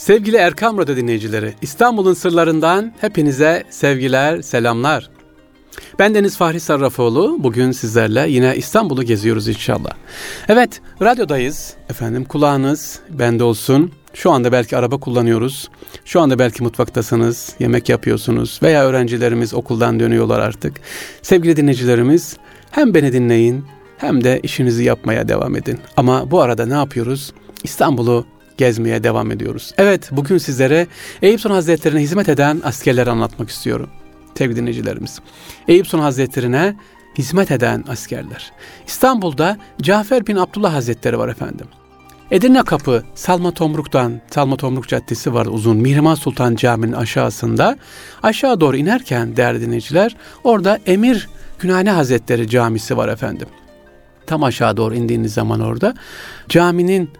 Sevgili Erkam Radyo dinleyicileri, İstanbul'un sırlarından hepinize sevgiler, selamlar. Ben Deniz Fahri Sarrafoğlu. Bugün sizlerle yine İstanbul'u geziyoruz inşallah. Evet, radyodayız. Efendim kulağınız bende olsun. Şu anda belki araba kullanıyoruz. Şu anda belki mutfaktasınız, yemek yapıyorsunuz veya öğrencilerimiz okuldan dönüyorlar artık. Sevgili dinleyicilerimiz, hem beni dinleyin hem de işinizi yapmaya devam edin. Ama bu arada ne yapıyoruz? İstanbul'u gezmeye devam ediyoruz. Evet bugün sizlere Eyüp Sultan Hazretleri'ne hizmet eden askerleri anlatmak istiyorum. Sevgili dinleyicilerimiz. Eyüp Sultan Hazretleri'ne hizmet eden askerler. İstanbul'da Cafer bin Abdullah Hazretleri var efendim. Edirne Kapı Salma Tomruk'tan Salma Tomruk Caddesi var uzun Mihrimah Sultan Camii'nin aşağısında. Aşağı doğru inerken değerli dinleyiciler orada Emir Günane Hazretleri Camisi var efendim. Tam aşağı doğru indiğiniz zaman orada caminin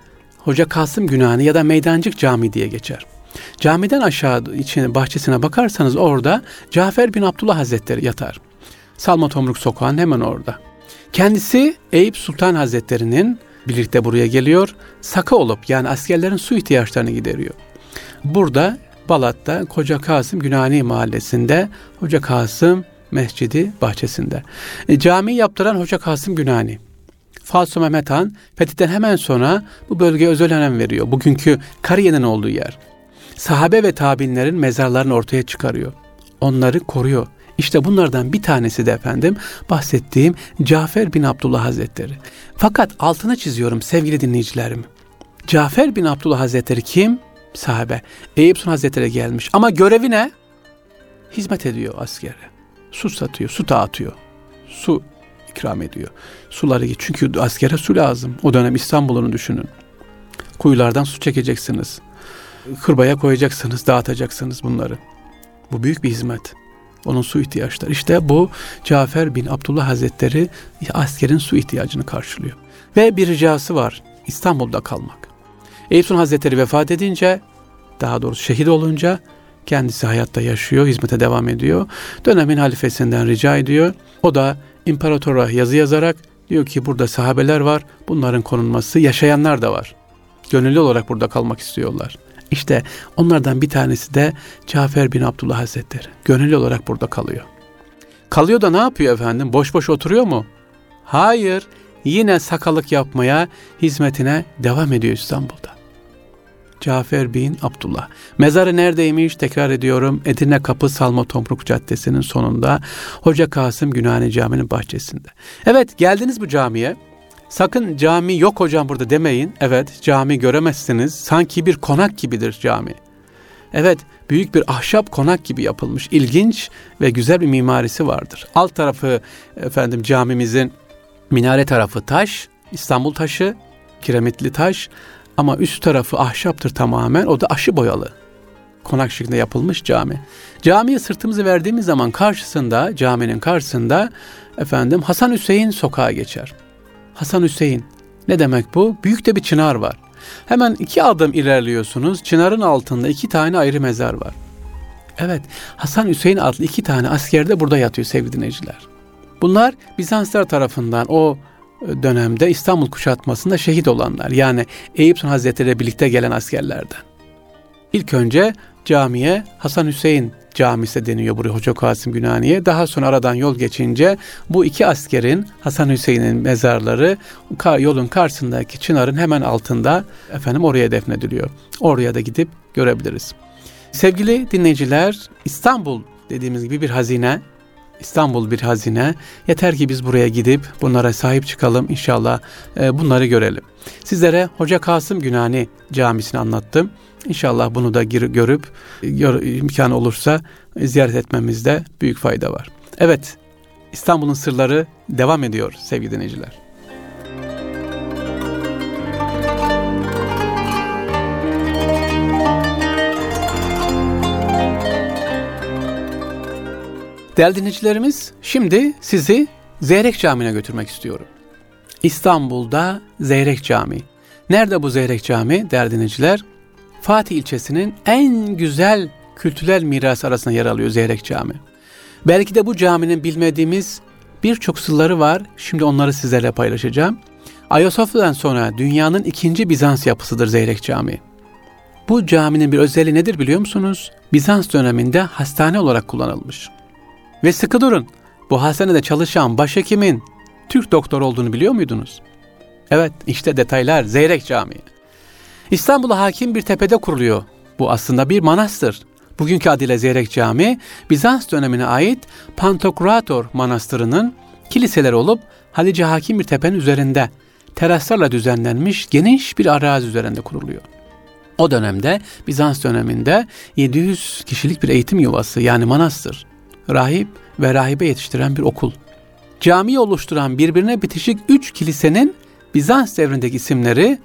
Hoca Kasım Günani ya da Meydancık Cami diye geçer. Camiden aşağı içine bahçesine bakarsanız orada Cafer bin Abdullah Hazretleri yatar. Salma Tomruk Sokağı'nın hemen orada. Kendisi Eyüp Sultan Hazretleri'nin birlikte buraya geliyor. Saka olup yani askerlerin su ihtiyaçlarını gideriyor. Burada Balat'ta Koca Kasım Günani Mahallesi'nde Hoca Kasım Mescidi bahçesinde. E, cami yaptıran Hoca Kasım Günani. Falso Mehmet Han fetihten hemen sonra bu bölgeye özel önem veriyor. Bugünkü Kariye'nin olduğu yer. Sahabe ve tabinlerin mezarlarını ortaya çıkarıyor. Onları koruyor. İşte bunlardan bir tanesi de efendim bahsettiğim Cafer bin Abdullah Hazretleri. Fakat altını çiziyorum sevgili dinleyicilerim. Cafer bin Abdullah Hazretleri kim? Sahabe. Eyüp Sultan Hazretleri gelmiş. Ama görevi ne? Hizmet ediyor askere. Su satıyor, su dağıtıyor. Su ikram ediyor. Suları çünkü askere su lazım. O dönem İstanbul'unu düşünün. Kuyulardan su çekeceksiniz. Kırbaya koyacaksınız, dağıtacaksınız bunları. Bu büyük bir hizmet. Onun su ihtiyaçları. İşte bu Cafer bin Abdullah Hazretleri askerin su ihtiyacını karşılıyor. Ve bir ricası var. İstanbul'da kalmak. Eyüp Sultan Hazretleri vefat edince, daha doğrusu şehit olunca kendisi hayatta yaşıyor, hizmete devam ediyor. Dönemin halifesinden rica ediyor. O da imparatora yazı yazarak diyor ki burada sahabeler var. Bunların konulması yaşayanlar da var. Gönüllü olarak burada kalmak istiyorlar. İşte onlardan bir tanesi de Cafer bin Abdullah Hazretleri. Gönüllü olarak burada kalıyor. Kalıyor da ne yapıyor efendim? Boş boş oturuyor mu? Hayır. Yine sakalık yapmaya, hizmetine devam ediyor İstanbul'da. Cafer bin Abdullah. Mezarı neredeymiş? Tekrar ediyorum. Edirne Kapı Salma Tomruk Caddesi'nin sonunda Hoca Kasım Günani Camii'nin bahçesinde. Evet geldiniz bu camiye. Sakın cami yok hocam burada demeyin. Evet cami göremezsiniz. Sanki bir konak gibidir cami. Evet büyük bir ahşap konak gibi yapılmış. İlginç ve güzel bir mimarisi vardır. Alt tarafı efendim camimizin minare tarafı taş, İstanbul taşı, kiremitli taş. Ama üst tarafı ahşaptır tamamen. O da aşı boyalı. Konak şeklinde yapılmış cami. Camiye sırtımızı verdiğimiz zaman karşısında, caminin karşısında efendim Hasan Hüseyin sokağı geçer. Hasan Hüseyin. Ne demek bu? Büyük de bir çınar var. Hemen iki adım ilerliyorsunuz. Çınarın altında iki tane ayrı mezar var. Evet, Hasan Hüseyin adlı iki tane asker de burada yatıyor sevgili dinleyiciler. Bunlar Bizanslar tarafından o dönemde İstanbul kuşatmasında şehit olanlar. Yani Eyüp Sultan Hazretleri birlikte gelen askerlerden. İlk önce camiye Hasan Hüseyin Camisi deniyor buraya Hoca Kasım Günani'ye. Daha sonra aradan yol geçince bu iki askerin Hasan Hüseyin'in mezarları yolun karşısındaki çınarın hemen altında efendim oraya defnediliyor. Oraya da gidip görebiliriz. Sevgili dinleyiciler İstanbul dediğimiz gibi bir hazine İstanbul bir hazine. Yeter ki biz buraya gidip bunlara sahip çıkalım inşallah e, bunları görelim. Sizlere Hoca Kasım Günani Camisi'ni anlattım. İnşallah bunu da gir, görüp gör, imkan olursa ziyaret etmemizde büyük fayda var. Evet İstanbul'un sırları devam ediyor sevgili dinleyiciler. Değerli dinleyicilerimiz, şimdi sizi Zeyrek Camii'ne götürmek istiyorum. İstanbul'da Zeyrek Camii. Nerede bu Zeyrek Camii değerli dinleyiciler? Fatih ilçesinin en güzel kültürel miras arasında yer alıyor Zeyrek Camii. Belki de bu caminin bilmediğimiz birçok sırları var. Şimdi onları sizlerle paylaşacağım. Ayasofya'dan sonra dünyanın ikinci Bizans yapısıdır Zeyrek Camii. Bu caminin bir özelliği nedir biliyor musunuz? Bizans döneminde hastane olarak kullanılmış. Ve sıkı durun. Bu hastanede çalışan başhekimin Türk doktor olduğunu biliyor muydunuz? Evet işte detaylar Zeyrek Camii. İstanbul'a hakim bir tepede kuruluyor. Bu aslında bir manastır. Bugünkü adıyla Zeyrek Camii, Bizans dönemine ait Pantokrator Manastırı'nın kiliseleri olup Halice hakim bir tepenin üzerinde teraslarla düzenlenmiş geniş bir arazi üzerinde kuruluyor. O dönemde Bizans döneminde 700 kişilik bir eğitim yuvası yani manastır, rahip ve rahibe yetiştiren bir okul. Camiyi oluşturan birbirine bitişik üç kilisenin Bizans devrindeki isimleri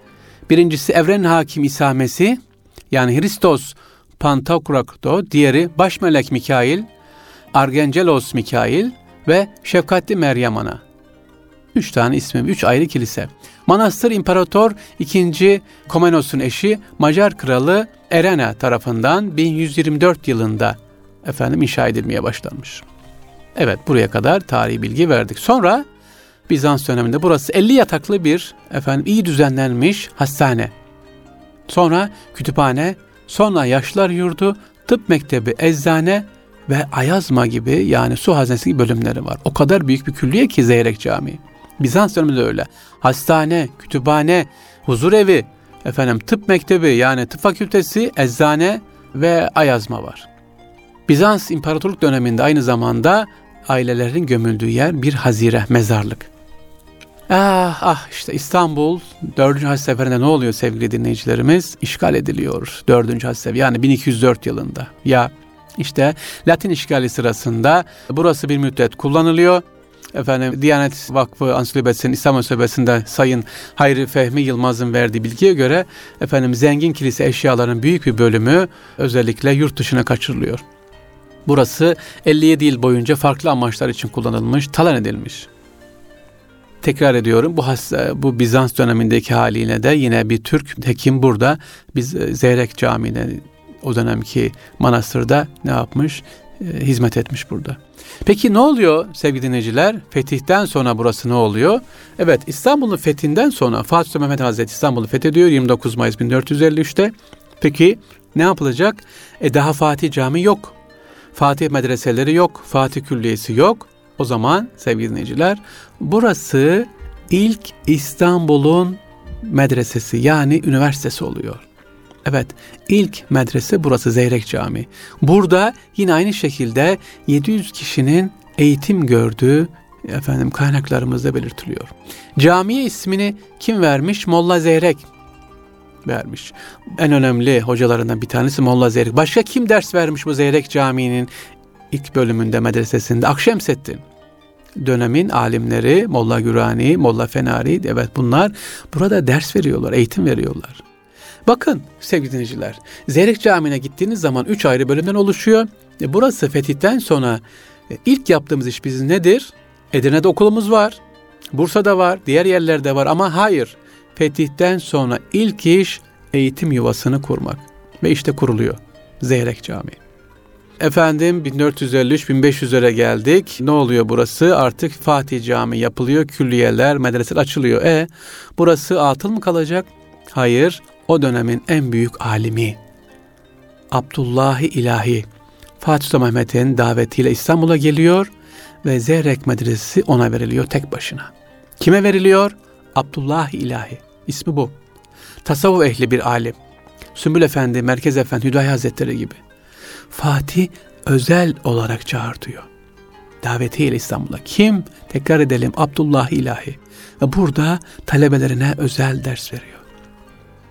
birincisi Evren Hakim İsamesi yani Hristos Pantokrakto, diğeri Başmelek Mikail, Argengelos Mikail ve Şefkatli Meryem Ana. Üç tane ismi, üç ayrı kilise. Manastır İmparator II. Komnenos'un eşi Macar Kralı Erena tarafından 1124 yılında efendim inşa edilmeye başlanmış. Evet buraya kadar tarihi bilgi verdik. Sonra Bizans döneminde burası 50 yataklı bir efendim iyi düzenlenmiş hastane. Sonra kütüphane, sonra yaşlar yurdu, tıp mektebi, eczane ve Ayazma gibi yani su haznesi gibi bölümleri var. O kadar büyük bir külliye ki Zeyrek Camii. Bizans döneminde öyle. Hastane, kütüphane, huzur evi, efendim tıp mektebi yani tıp fakültesi, eczane ve ayazma var. Bizans İmparatorluk döneminde aynı zamanda ailelerin gömüldüğü yer bir hazire, mezarlık. Ah ah işte İstanbul 4. Haç Seferi'nde ne oluyor sevgili dinleyicilerimiz? İşgal ediliyor 4. Haç Seferi yani 1204 yılında. Ya işte Latin işgali sırasında burası bir müddet kullanılıyor efendim Diyanet Vakfı Ansiklopedisi'nin İslam Ansiklopedisi'nde Sayın Hayri Fehmi Yılmaz'ın verdiği bilgiye göre efendim zengin kilise eşyalarının büyük bir bölümü özellikle yurt dışına kaçırılıyor. Burası 57 yıl boyunca farklı amaçlar için kullanılmış, talan edilmiş. Tekrar ediyorum bu hasta, bu Bizans dönemindeki haliyle de yine bir Türk hekim burada biz e, Zeyrek Camii'ne o dönemki manastırda ne yapmış? E, hizmet etmiş burada. Peki ne oluyor sevgili dinleyiciler? Fetihten sonra burası ne oluyor? Evet İstanbul'un fethinden sonra Fatih Sultan Mehmet Hazreti İstanbul'u fethediyor 29 Mayıs 1453'te. Peki ne yapılacak? E daha Fatih Cami yok. Fatih medreseleri yok. Fatih Külliyesi yok. O zaman sevgili dinleyiciler burası ilk İstanbul'un medresesi yani üniversitesi oluyor. Evet, ilk medrese burası Zeyrek Camii. Burada yine aynı şekilde 700 kişinin eğitim gördüğü efendim kaynaklarımızda belirtiliyor. Camiye ismini kim vermiş? Molla Zeyrek vermiş. En önemli hocalarından bir tanesi Molla Zeyrek. Başka kim ders vermiş bu Zeyrek Camii'nin ilk bölümünde medresesinde? Akşemseddin dönemin alimleri Molla Gürani, Molla Fenari evet bunlar burada ders veriyorlar, eğitim veriyorlar. Bakın sevgili dinleyiciler, Zeyrek Camii'ne gittiğiniz zaman üç ayrı bölümden oluşuyor. E, burası fetihten sonra e, ilk yaptığımız iş bizim nedir? Edirne'de okulumuz var, Bursa'da var, diğer yerlerde var ama hayır. Fetihten sonra ilk iş eğitim yuvasını kurmak. Ve işte kuruluyor Zeyrek Camii. Efendim 1453-1500'lere geldik. Ne oluyor burası? Artık Fatih Camii yapılıyor. Külliyeler, medreseler açılıyor. E burası atıl mı kalacak? Hayır o dönemin en büyük alimi Abdullahi İlahi Fatih Sultan Mehmet'in davetiyle İstanbul'a geliyor ve Zeyrek Medresesi ona veriliyor tek başına. Kime veriliyor? Abdullahi İlahi. İsmi bu. Tasavvuf ehli bir alim. Sümbül Efendi, Merkez Efendi, Hüdayi Hazretleri gibi. Fatih özel olarak çağırtıyor. Davetiyle İstanbul'a. Kim? Tekrar edelim Abdullah İlahi. Ve burada talebelerine özel ders veriyor.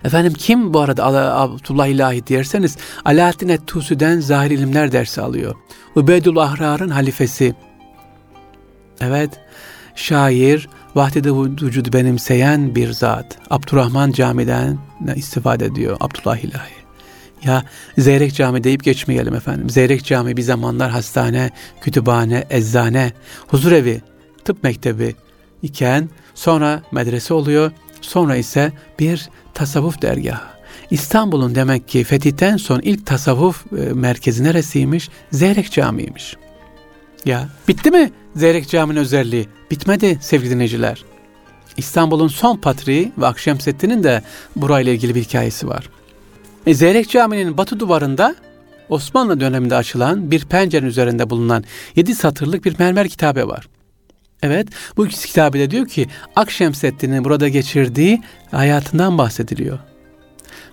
Efendim kim bu arada Abdullah İlahi derseniz Alaaddin Ettusi'den zahir ilimler dersi alıyor. Ubeydul Ahrar'ın halifesi. Evet, şair, vahdede vücudu benimseyen bir zat. Abdurrahman Camii'den istifade ediyor Abdullah İlahi. Ya Zeyrek Cami deyip geçmeyelim efendim. Zeyrek Cami bir zamanlar hastane, kütüphane, eczane, huzurevi, tıp mektebi iken sonra medrese oluyor. Sonra ise bir tasavvuf dergahı. İstanbul'un demek ki fetihten son ilk tasavvuf e, merkezi neresiymiş? Zeyrek Camii'ymiş. Ya bitti mi Zeyrek Camii'nin özelliği? Bitmedi sevgili dinleyiciler. İstanbul'un son patriği ve Akşemseddin'in de burayla ilgili bir hikayesi var. E, Zeyrek Camii'nin batı duvarında Osmanlı döneminde açılan bir pencerenin üzerinde bulunan yedi satırlık bir mermer kitabe var. Evet, bu kitabede diyor ki Akşemseddin'in burada geçirdiği hayatından bahsediliyor.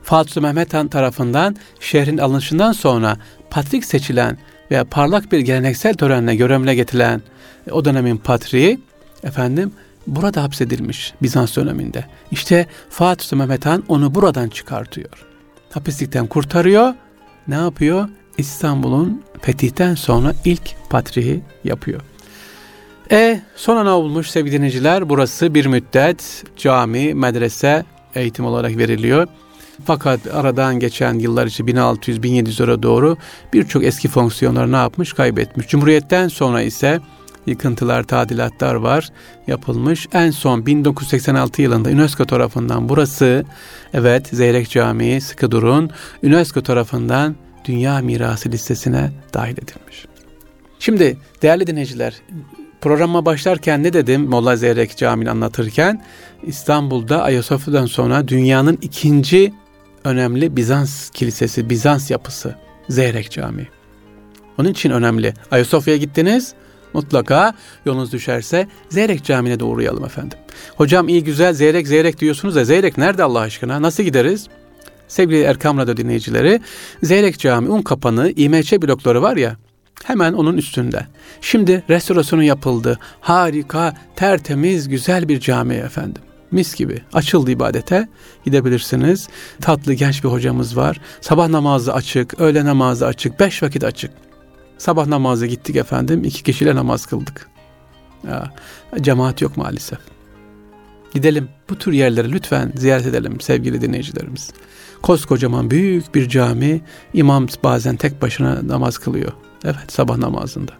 Fatih Mehmet Han tarafından şehrin alınışından sonra patrik seçilen veya parlak bir geleneksel törenle görevle getirilen o dönemin patriği efendim burada hapsedilmiş Bizans döneminde. İşte Fatih Mehmet Han onu buradan çıkartıyor. Hapislikten kurtarıyor. Ne yapıyor? İstanbul'un fetihten sonra ilk patriği yapıyor. E sonra ne olmuş sevgili dinleyiciler? Burası bir müddet cami, medrese eğitim olarak veriliyor. Fakat aradan geçen yıllar için 1600-1700'lere doğru birçok eski fonksiyonları ne yapmış? Kaybetmiş. Cumhuriyetten sonra ise yıkıntılar, tadilatlar var yapılmış. En son 1986 yılında UNESCO tarafından burası evet Zeyrek Camii sıkı durun UNESCO tarafından Dünya Mirası listesine dahil edilmiş. Şimdi değerli dinleyiciler programa başlarken ne dedim Molla Zeyrek Camii'ni anlatırken İstanbul'da Ayasofya'dan sonra dünyanın ikinci önemli Bizans kilisesi, Bizans yapısı Zeyrek Camii. Onun için önemli. Ayasofya'ya gittiniz, mutlaka yolunuz düşerse Zeyrek Camii'ne de uğrayalım efendim. Hocam iyi güzel Zeyrek Zeyrek diyorsunuz da Zeyrek nerede Allah aşkına? Nasıl gideriz? Sevgili Erkam Radyo dinleyicileri, Zeyrek Camii un kapanı İMÇ blokları var ya, hemen onun üstünde. Şimdi restorasyonu yapıldı. Harika, tertemiz, güzel bir cami efendim mis gibi açıldı ibadete gidebilirsiniz. Tatlı genç bir hocamız var. Sabah namazı açık, öğle namazı açık, beş vakit açık. Sabah namazı gittik efendim, iki kişiyle namaz kıldık. Ya, cemaat yok maalesef. Gidelim bu tür yerleri lütfen ziyaret edelim sevgili dinleyicilerimiz. Koskocaman büyük bir cami, imam bazen tek başına namaz kılıyor. Evet sabah namazında.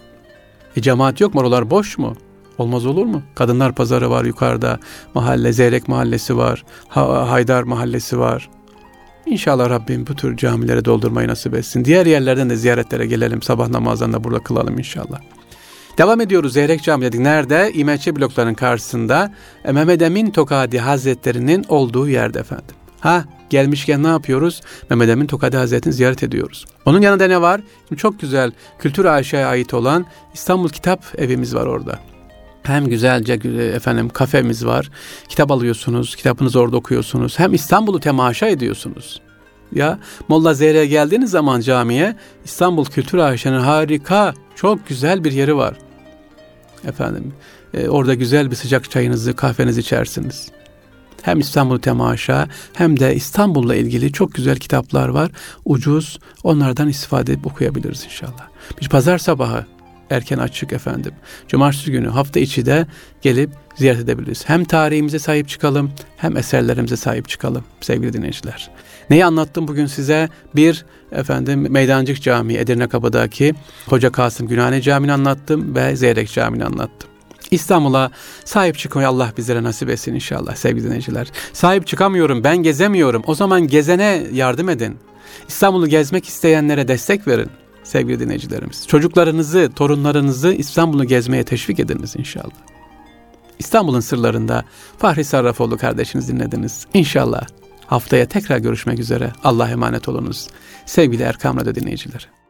E cemaat yok mu? Oralar boş mu? Olmaz olur mu? Kadınlar pazarı var yukarıda. Mahalle, Zeyrek mahallesi var. Ha Haydar mahallesi var. İnşallah Rabbim bu tür camilere doldurmayı nasip etsin. Diğer yerlerden de ziyaretlere gelelim. Sabah namazdan da burada kılalım inşallah. Devam ediyoruz Zeyrek Camii dedik. Nerede? İmeçe bloklarının karşısında Mehmet Emin Tokadi Hazretleri'nin olduğu yerde efendim. Ha gelmişken ne yapıyoruz? Mehmet Emin Tokadi Hazretleri'ni ziyaret ediyoruz. Onun yanında ne var? Şimdi çok güzel Kültür Ayşe'ye ait olan İstanbul Kitap Evimiz var orada. Hem güzelce efendim kafemiz var. Kitap alıyorsunuz, kitabınızı orada okuyorsunuz. Hem İstanbul'u temaşa ediyorsunuz. Ya Molla Zeyre'ye geldiğiniz zaman camiye İstanbul Kültür Ayşe'nin harika, çok güzel bir yeri var. Efendim e, orada güzel bir sıcak çayınızı, kahvenizi içersiniz. Hem İstanbul temaşa hem de İstanbul'la ilgili çok güzel kitaplar var. Ucuz. Onlardan istifade edip okuyabiliriz inşallah. Bir pazar sabahı erken açık efendim. Cumartesi günü hafta içi de gelip ziyaret edebiliriz. Hem tarihimize sahip çıkalım hem eserlerimize sahip çıkalım sevgili dinleyiciler. Neyi anlattım bugün size? Bir, efendim Meydancık Camii Edirne Kapı'daki Hoca Kasım Günhane Camii'ni anlattım ve Zeyrek Camii'ni anlattım. İstanbul'a sahip çıkmayı Allah bizlere nasip etsin inşallah sevgili dinleyiciler. Sahip çıkamıyorum, ben gezemiyorum. O zaman gezene yardım edin. İstanbul'u gezmek isteyenlere destek verin sevgili dinleyicilerimiz. Çocuklarınızı, torunlarınızı İstanbul'u gezmeye teşvik ediniz inşallah. İstanbul'un sırlarında Fahri Sarrafoğlu kardeşiniz dinlediniz. İnşallah haftaya tekrar görüşmek üzere. Allah emanet olunuz. Sevgili Erkam Radyo dinleyicileri.